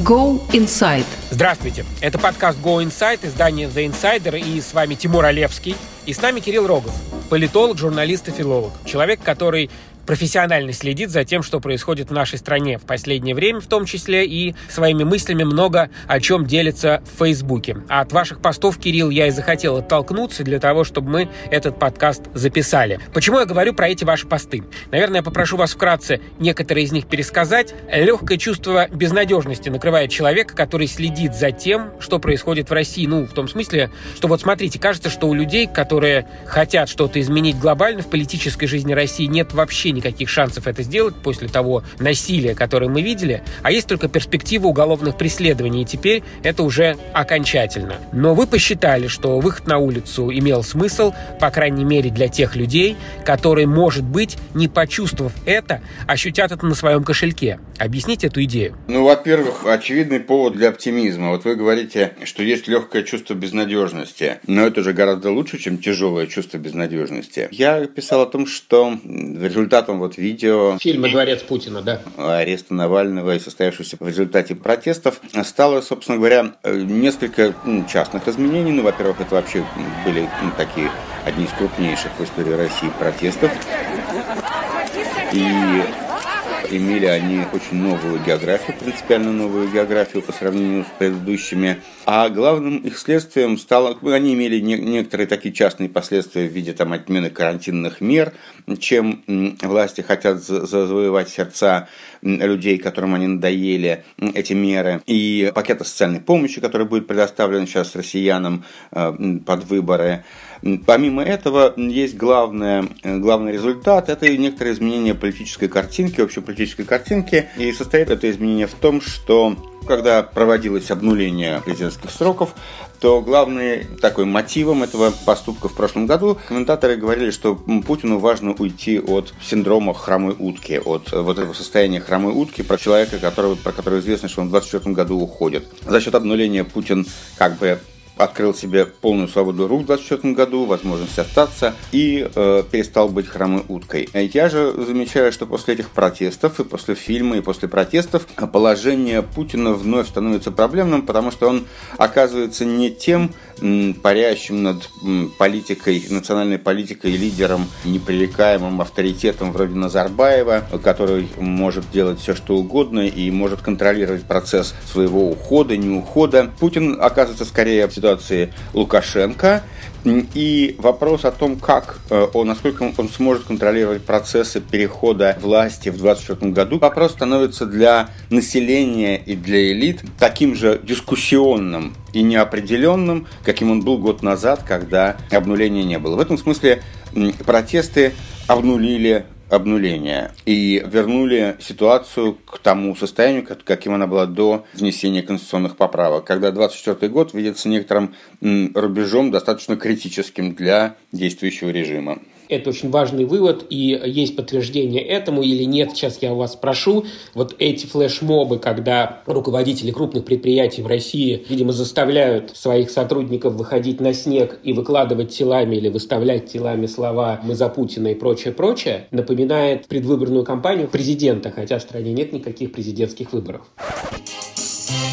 Go Inside. Здравствуйте. Это подкаст Go Inside, издание The Insider, и с вами Тимур Олевский. И с нами Кирилл Рогов, политолог, журналист и филолог. Человек, который профессионально следит за тем, что происходит в нашей стране в последнее время, в том числе и своими мыслями много о чем делится в Фейсбуке. А от ваших постов, Кирилл, я и захотел оттолкнуться для того, чтобы мы этот подкаст записали. Почему я говорю про эти ваши посты? Наверное, я попрошу вас вкратце некоторые из них пересказать. Легкое чувство безнадежности накрывает человека, который следит за тем, что происходит в России. Ну, в том смысле, что вот смотрите, кажется, что у людей, которые хотят что-то изменить глобально в политической жизни России, нет вообще никаких шансов это сделать после того насилия, которое мы видели, а есть только перспектива уголовных преследований, и теперь это уже окончательно. Но вы посчитали, что выход на улицу имел смысл, по крайней мере для тех людей, которые, может быть, не почувствовав это, ощутят это на своем кошельке. Объясните эту идею. Ну, во-первых, очевидный повод для оптимизма. Вот вы говорите, что есть легкое чувство безнадежности, но это же гораздо лучше, чем тяжелое чувство безнадежности. Я писал о том, что результатом вот видео... Фильма «Дворец Путина», да. Ареста Навального и состоявшегося в результате протестов стало, собственно говоря, несколько частных изменений. Ну, во-первых, это вообще были такие одни из крупнейших в истории России протестов. И имели они очень новую географию, принципиально новую географию по сравнению с предыдущими. А главным их следствием стало, они имели не, некоторые такие частные последствия в виде там, отмены карантинных мер, чем власти хотят завоевать сердца людей, которым они надоели эти меры, и пакета социальной помощи, который будет предоставлен сейчас россиянам э, под выборы. Помимо этого, есть главное, главный результат – это некоторые изменения политической картинки, общеполитической картинки. И состоит это изменение в том, что когда проводилось обнуление президентских сроков, то главным такой мотивом этого поступка в прошлом году комментаторы говорили, что Путину важно уйти от синдрома хромой утки, от вот этого состояния хромой утки про человека, которого, про которого известно, что он в 2024 году уходит. За счет обнуления Путин как бы открыл себе полную свободу рук в 2024 году, возможность остаться и э, перестал быть хромой уткой. Я же замечаю, что после этих протестов и после фильма и после протестов положение Путина вновь становится проблемным, потому что он оказывается не тем м, парящим над м, политикой, национальной политикой лидером, непререкаемым авторитетом вроде Назарбаева, который может делать все, что угодно и может контролировать процесс своего ухода, не ухода. Путин оказывается скорее в ситуации ситуации Лукашенко. И вопрос о том, как э, он, насколько он сможет контролировать процессы перехода власти в 2024 году, вопрос становится для населения и для элит таким же дискуссионным и неопределенным, каким он был год назад, когда обнуления не было. В этом смысле протесты обнулили обнуления и вернули ситуацию к тому состоянию, каким она была до внесения конституционных поправок, когда 24 год видится некоторым рубежом достаточно критическим для действующего режима. Это очень важный вывод, и есть подтверждение этому или нет, сейчас я вас спрошу. Вот эти флешмобы, когда руководители крупных предприятий в России, видимо, заставляют своих сотрудников выходить на снег и выкладывать телами или выставлять телами слова «мы за Путина» и прочее, прочее, напоминает предвыборную кампанию президента, хотя в стране нет никаких президентских выборов.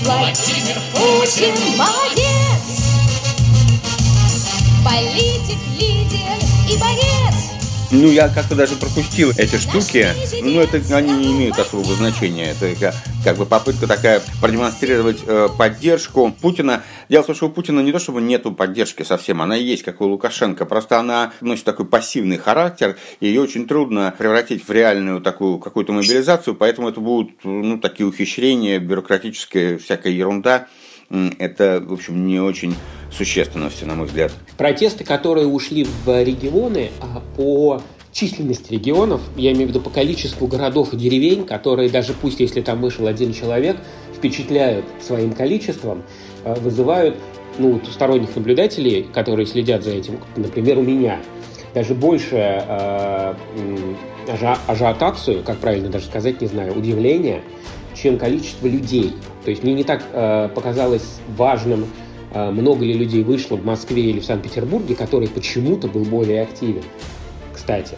Владимир Путин молодец! Политик, лидер и борец. Ну, я как-то даже пропустил эти штуки. Ну, это они не имеют особого значения. Это как, как бы попытка такая продемонстрировать э, поддержку Путина. Дело в том, что у Путина не то, чтобы нету поддержки совсем, она есть, как у Лукашенко. Просто она носит такой пассивный характер, и ее очень трудно превратить в реальную такую какую-то мобилизацию, поэтому это будут ну, такие ухищрения, бюрократическая всякая ерунда это, в общем, не очень существенно все, на мой взгляд. Протесты, которые ушли в регионы а, по численности регионов, я имею в виду по количеству городов и деревень, которые даже пусть если там вышел один человек, впечатляют своим количеством, а, вызывают ну, сторонних наблюдателей, которые следят за этим, например, у меня, даже больше э, ажи, ажиотацию, как правильно даже сказать, не знаю, удивления, чем количество людей. То есть мне не так э, показалось важным, э, много ли людей вышло в Москве или в Санкт-Петербурге, который почему-то был более активен. Кстати,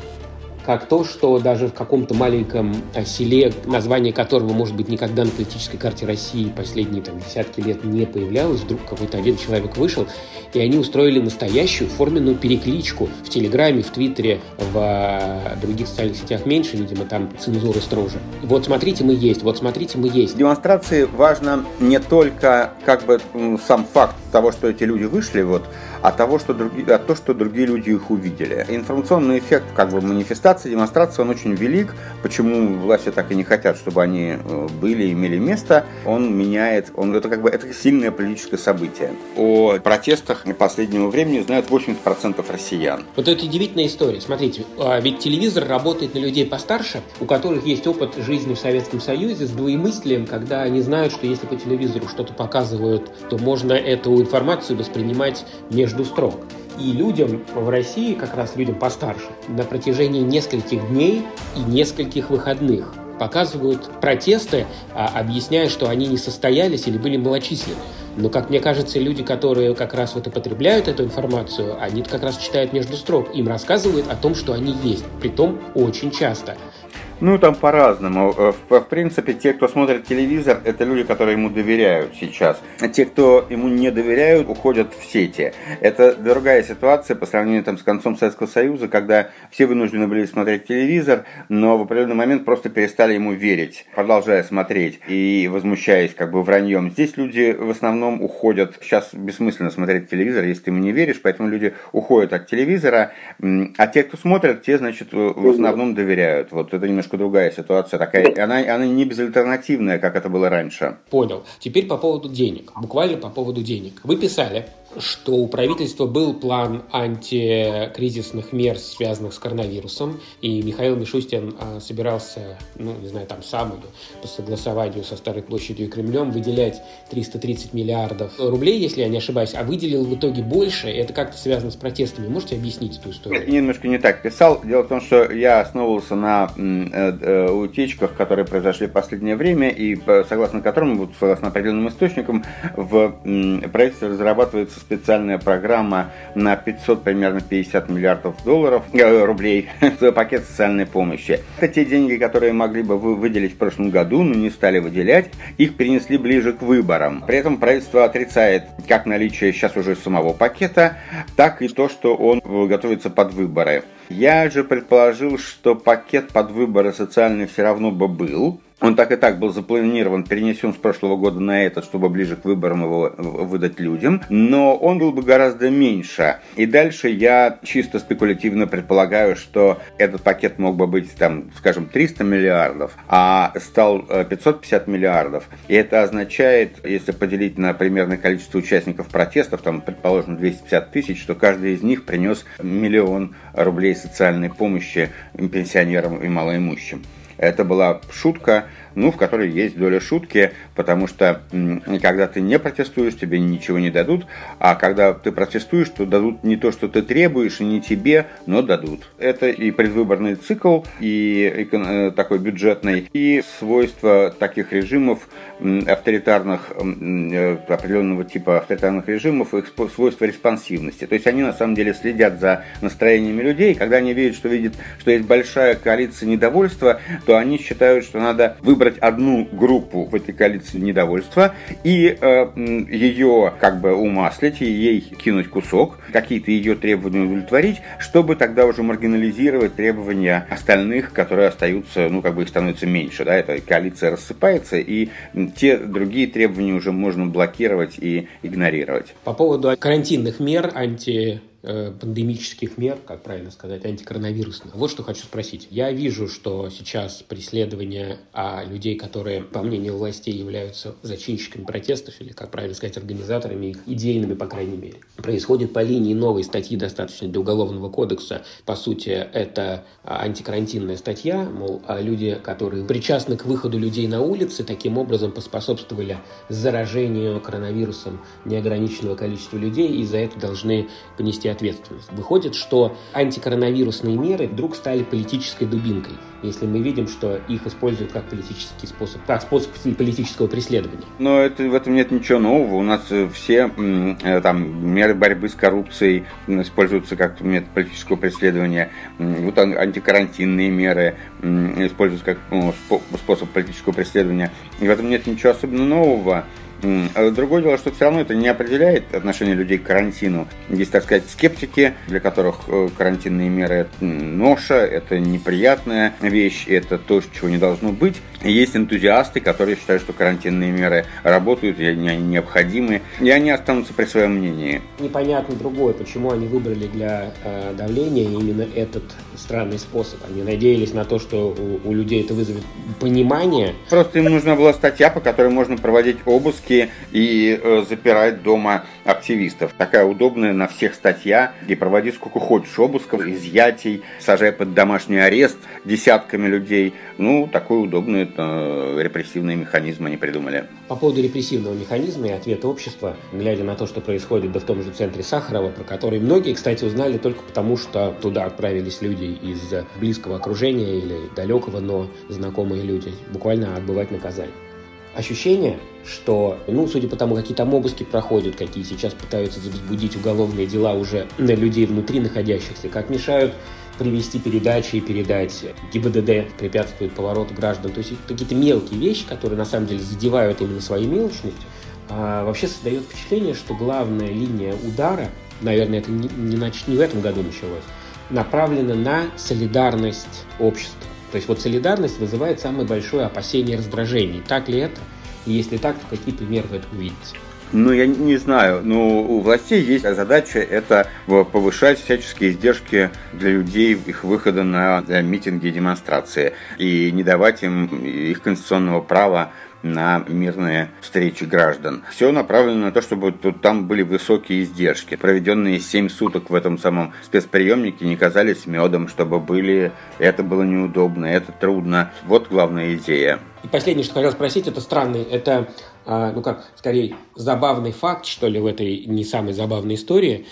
как то, что даже в каком-то маленьком а, селе, название которого, может быть, никогда на политической карте России последние там, десятки лет не появлялось, вдруг какой-то один человек вышел, и они устроили настоящую форменную перекличку в Телеграме, в Твиттере, в а, других социальных сетях меньше, видимо, там цензура строже. Вот смотрите, мы есть, вот смотрите, мы есть. Демонстрации важно не только как бы сам факт того, что эти люди вышли, вот, а того, что другие, а то, что другие люди их увидели. Информационный эффект как бы манифестации, демонстрации, он очень велик. Почему власти так и не хотят, чтобы они э, были, имели место, он меняет, он, это как бы это сильное политическое событие. О протестах последнего времени знают 80% россиян. Вот это удивительная история. Смотрите, а ведь телевизор работает на людей постарше, у которых есть опыт жизни в Советском Союзе с двоемыслием, когда они знают, что если по телевизору что-то показывают, то можно эту информацию воспринимать между строк. И людям в России, как раз людям постарше, на протяжении нескольких дней и нескольких выходных показывают протесты, а, объясняя, что они не состоялись или были малочисленны. Но, как мне кажется, люди, которые как раз вот употребляют эту информацию, они как раз читают между строк. Им рассказывают о том, что они есть. Притом очень часто. Ну, там по-разному. Э, в, в принципе, те, кто смотрит телевизор, это люди, которые ему доверяют сейчас. А те, кто ему не доверяют, уходят в сети. Это другая ситуация по сравнению там, с концом Советского Союза, когда все вынуждены были смотреть телевизор, но в определенный момент просто перестали ему верить, продолжая смотреть и возмущаясь как бы враньем. Здесь люди в основном уходят. Сейчас бессмысленно смотреть телевизор, если ты ему не веришь, поэтому люди уходят от телевизора. А те, кто смотрят, те, значит, в основном доверяют. Вот это немножко немножко другая ситуация, такая, она, она не безальтернативная, как это было раньше. Понял. Теперь по поводу денег. Буквально по поводу денег. Вы писали, что у правительства был план антикризисных мер, связанных с коронавирусом, и Михаил Мишустин а, собирался, ну, не знаю, там сам или по согласованию со Старой площадью и Кремлем выделять 330 миллиардов рублей, если я не ошибаюсь, а выделил в итоге больше, и это как-то связано с протестами. Можете объяснить эту историю? Я немножко не так писал. Дело в том, что я основывался на э, э, утечках, которые произошли в последнее время, и согласно которым, согласно определенным источникам, в правительстве разрабатывается специальная программа на 500, примерно 50 миллиардов долларов, э, рублей за пакет социальной помощи. Это те деньги, которые могли бы вы выделить в прошлом году, но не стали выделять. Их перенесли ближе к выборам. При этом правительство отрицает как наличие сейчас уже самого пакета, так и то, что он готовится под выборы. Я же предположил, что пакет под выборы социальный все равно бы был, он так и так был запланирован, перенесен с прошлого года на этот, чтобы ближе к выборам его выдать людям, но он был бы гораздо меньше. И дальше я чисто спекулятивно предполагаю, что этот пакет мог бы быть, там, скажем, 300 миллиардов, а стал 550 э, миллиардов. И это означает, если поделить на примерное количество участников протестов, там, предположим, 250 тысяч, что каждый из них принес миллион рублей социальной помощи пенсионерам и малоимущим. Это была шутка, ну, в которой есть доля шутки, потому что когда ты не протестуешь, тебе ничего не дадут, а когда ты протестуешь, то дадут не то, что ты требуешь, и не тебе, но дадут. Это и предвыборный цикл, и э, такой бюджетный, и свойства таких режимов, авторитарных, э, определенного типа авторитарных режимов, их свойства респонсивности. То есть они на самом деле следят за настроениями людей, когда они видят, что видят, что есть большая коалиция недовольства, то они считают, что надо выбрать выбрать одну группу в этой коалиции недовольства и э, ее как бы умаслить, и ей кинуть кусок, какие-то ее требования удовлетворить, чтобы тогда уже маргинализировать требования остальных, которые остаются, ну, как бы их становится меньше, да, эта коалиция рассыпается, и те другие требования уже можно блокировать и игнорировать. По поводу карантинных мер, анти пандемических мер, как правильно сказать, антикоронавирусных. Вот что хочу спросить. Я вижу, что сейчас преследование а, людей, которые, по мнению властей, являются зачинщиками протестов, или, как правильно сказать, организаторами их, идейными, по крайней мере, происходит по линии новой статьи, достаточно для Уголовного кодекса. По сути, это а, антикарантинная статья, мол, а люди, которые причастны к выходу людей на улицы, таким образом поспособствовали заражению коронавирусом неограниченного количества людей, и за это должны понести ответственность. Выходит, что антикоронавирусные меры вдруг стали политической дубинкой, если мы видим, что их используют как политический способ, как способ политического преследования. Но это, в этом нет ничего нового. У нас э, все э, там меры борьбы с коррупцией используются как метод политического преследования. Вот антикарантинные меры используются как ну, способ политического преследования. И в этом нет ничего особенно нового. А другое дело, что все равно это не определяет отношение людей к карантину. Есть, так сказать, скептики, для которых э, карантинные меры это ноша, это неприятная вещь, это то, чего не должно быть. И есть энтузиасты, которые считают, что карантинные меры работают, и они необходимы, и они останутся при своем мнении. Непонятно другое, почему они выбрали для э, давления именно этот странный способ. Они надеялись на то, что у, у людей это вызовет понимание. Просто им нужна была статья, по которой можно проводить обыск обыски и э, запирать дома активистов. Такая удобная на всех статья, где проводи сколько хочешь обысков, изъятий, сажай под домашний арест десятками людей. Ну, такой удобный это, репрессивный механизм они придумали. По поводу репрессивного механизма и ответа общества, глядя на то, что происходит да в том же центре Сахарова, про который многие, кстати, узнали только потому, что туда отправились люди из близкого окружения или далекого, но знакомые люди, буквально отбывать наказание ощущение, что, ну, судя по тому, какие там обыски проходят, какие сейчас пытаются возбудить уголовные дела уже на людей внутри находящихся, как мешают привести передачи и передать ГИБДД, препятствует повороту граждан. То есть какие-то мелкие вещи, которые на самом деле задевают именно своей мелочностью, а вообще создает впечатление, что главная линия удара, наверное, это не, не, не в этом году началось, направлена на солидарность общества. То есть вот солидарность вызывает самое большое опасение и раздражение. Так ли это? И если так, то какие примеры вы это увидите? Ну, я не знаю. Но у властей есть задача это повышать всяческие издержки для людей, их выхода на митинги и демонстрации. И не давать им их конституционного права на мирные встречи граждан. Все направлено на то, чтобы тут, там были высокие издержки. Проведенные 7 суток в этом самом спецприемнике не казались медом, чтобы были... Это было неудобно, это трудно. Вот главная идея. И последнее, что хотел спросить, это странный, это, а, ну как, скорее, забавный факт, что ли, в этой не самой забавной истории.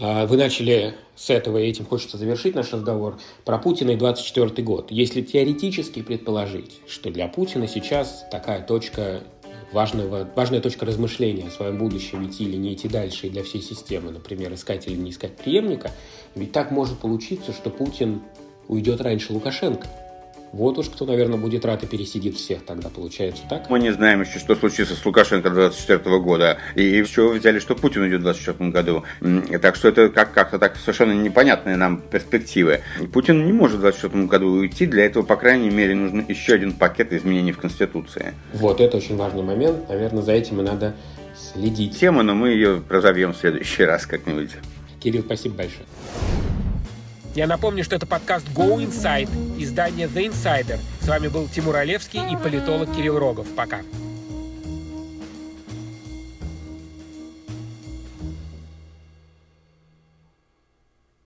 А, вы начали с этого, и этим хочется завершить наш разговор, про Путина и 24 год. Если теоретически предположить, что для Путина сейчас такая точка важного, важная точка размышления о своем будущем, идти или не идти дальше, и для всей системы, например, искать или не искать преемника, ведь так может получиться, что Путин уйдет раньше Лукашенко. Вот уж кто, наверное, будет рад и пересидит всех тогда, получается так? Мы не знаем еще, что случится с Лукашенко 24 года. И еще взяли, что Путин уйдет в 24 году. Так что это как- как-то так совершенно непонятные нам перспективы. Путин не может в 24 году уйти. Для этого, по крайней мере, нужен еще один пакет изменений в Конституции. Вот, это очень важный момент. Наверное, за этим и надо следить. Тема, но мы ее разовьем в следующий раз как-нибудь. Кирилл, спасибо большое. Я напомню, что это подкаст Go Inside, издание The Insider. С вами был Тимур Олевский и политолог Кирилл Рогов. Пока.